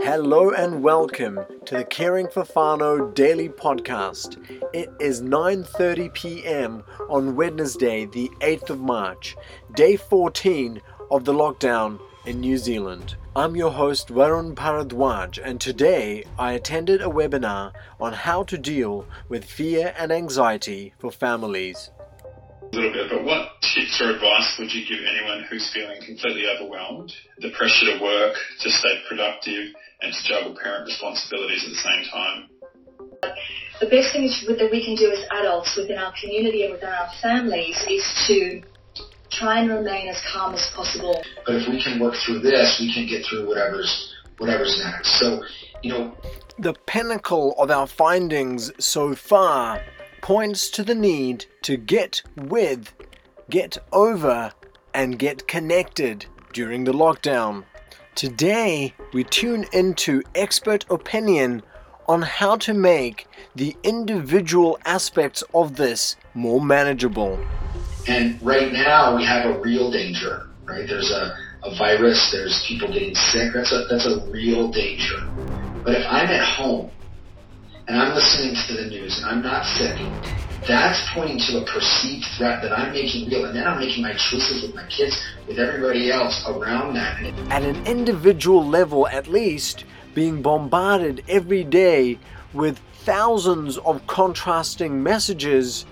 Hello and welcome to the Caring for Whānau Daily Podcast. It is 9:30 p.m. on Wednesday, the 8th of March, day 14 of the lockdown in New Zealand. I'm your host Varun Bharadwaj and today I attended a webinar on how to deal with fear and anxiety for families. A little bit, but what tips or advice would you give anyone who's feeling completely overwhelmed, the pressure to work, to stay productive, and to juggle parent responsibilities at the same time? The best thing that we can do as adults within our community and within our families is to try and remain as calm as possible. But if we can work through this, we can get through whatever's whatever's next. So, you know, the pinnacle of our findings so far points to the need to get with, get over, and get connected during the lockdown. Today, we tune into expert opinion on how to make the individual aspects of this more manageable. And right now we have a real danger, right? There's a, a virus, there's people getting sick. That's a, that's a real danger. But if I'm at home and I'm listening to the news and I'm not sick, that's pointing to a perceived threat that I'm making real. And then I'm making my choices with my kids, with everybody else around that. At an individual level, at least, being bombarded every day with thousands of contrasting messages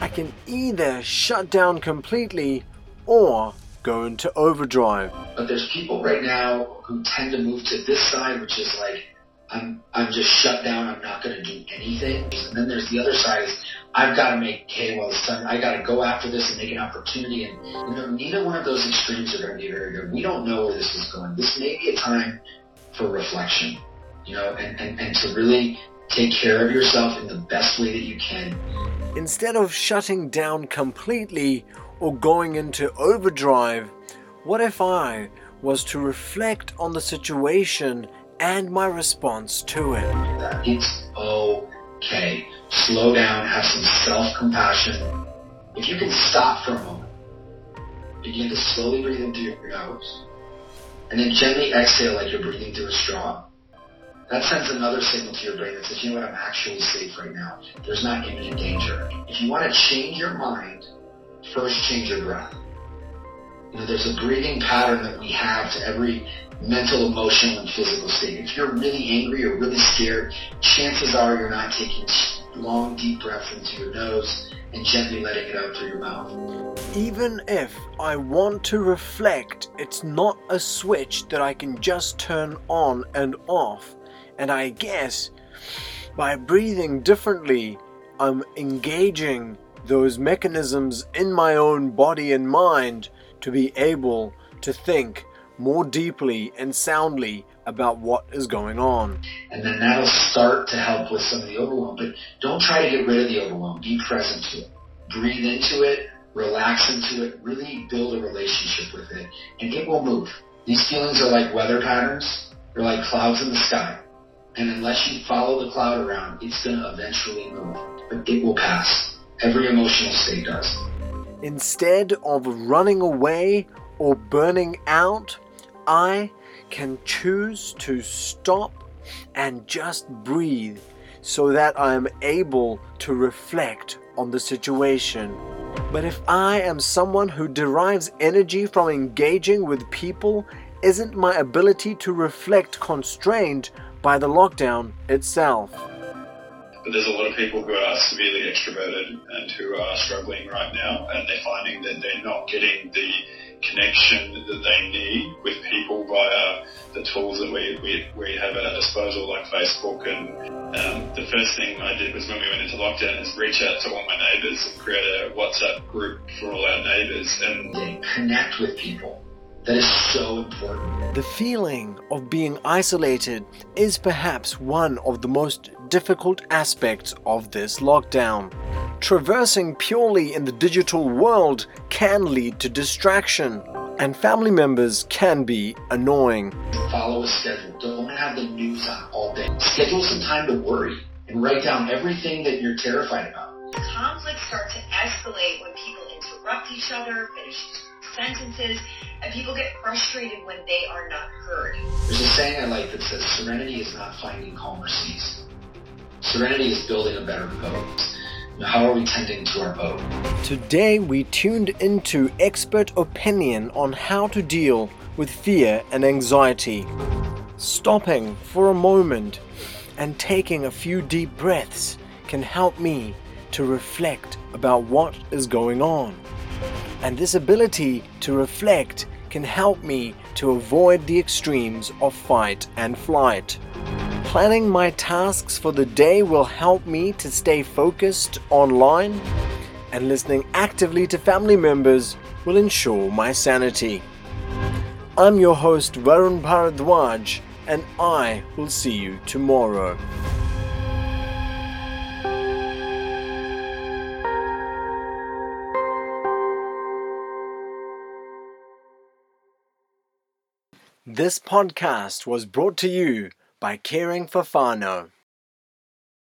I can either shut down completely or go into overdrive. But there's people right now who tend to move to this side, which is like, I'm, I'm just shut down, I'm not going to do anything. And then there's the other side is, I've got to make hay while the sun, I got to go after this and make an opportunity. And, you know, neither one of those extremes are going to be very good. We don't know where this is going. This may be a time for reflection, you know, and, and, and to really take care of yourself in the best way that you can Instead of shutting down completely or going into overdrive, what if I was to reflect on the situation and my response to it? It's okay. Slow down, have some self compassion. If you can stop for a moment, begin to slowly breathe into your nose, and then gently exhale like you're breathing through a straw. That sends another signal to your brain that says, you know what, I'm actually safe right now. There's not imminent danger. If you want to change your mind, first change your breath. You know, there's a breathing pattern that we have to every mental, emotional, and physical state. If you're really angry or really scared, chances are you're not taking long, deep breaths into your nose and gently letting it out through your mouth. Even if I want to reflect, it's not a switch that I can just turn on and off. And I guess by breathing differently, I'm engaging those mechanisms in my own body and mind to be able to think more deeply and soundly about what is going on. And then that'll start to help with some of the overwhelm. But don't try to get rid of the overwhelm. Be present to it. Breathe into it, relax into it, really build a relationship with it, and it will move. These feelings are like weather patterns. They're like clouds in the sky. And unless you follow the cloud around, it's going to eventually move. But it will pass. Every emotional state does. Instead of running away or burning out, I can choose to stop and just breathe so that I am able to reflect on the situation. But if I am someone who derives energy from engaging with people, isn't my ability to reflect constrained by the lockdown itself. But there's a lot of people who are severely extroverted and who are struggling right now, and they're finding that they're not getting the connection that they need with people via the tools that we, we, we have at our disposal, like Facebook. And um, the first thing I did was when we went into lockdown is reach out to all my neighbours and create a WhatsApp group for all our neighbours and connect with people. That is so important. The feeling of being isolated is perhaps one of the most difficult aspects of this lockdown. Traversing purely in the digital world can lead to distraction, and family members can be annoying. Follow a schedule. Don't have the news on all day. Schedule some time to worry and write down everything that you're terrified about. Conflicts start to escalate when people interrupt each other, finish sentences, and people get frustrated when they are not heard. There's a saying I like that says serenity is not finding calmer seas. Serenity is building a better boat. Now, how are we tending to our boat? Today we tuned into expert opinion on how to deal with fear and anxiety. Stopping for a moment and taking a few deep breaths can help me to reflect about what is going on. And this ability to reflect can help me to avoid the extremes of fight and flight. Planning my tasks for the day will help me to stay focused online, and listening actively to family members will ensure my sanity. I'm your host Varun Bharadwaj, and I will see you tomorrow. This podcast was brought to you by Caring for Whānau.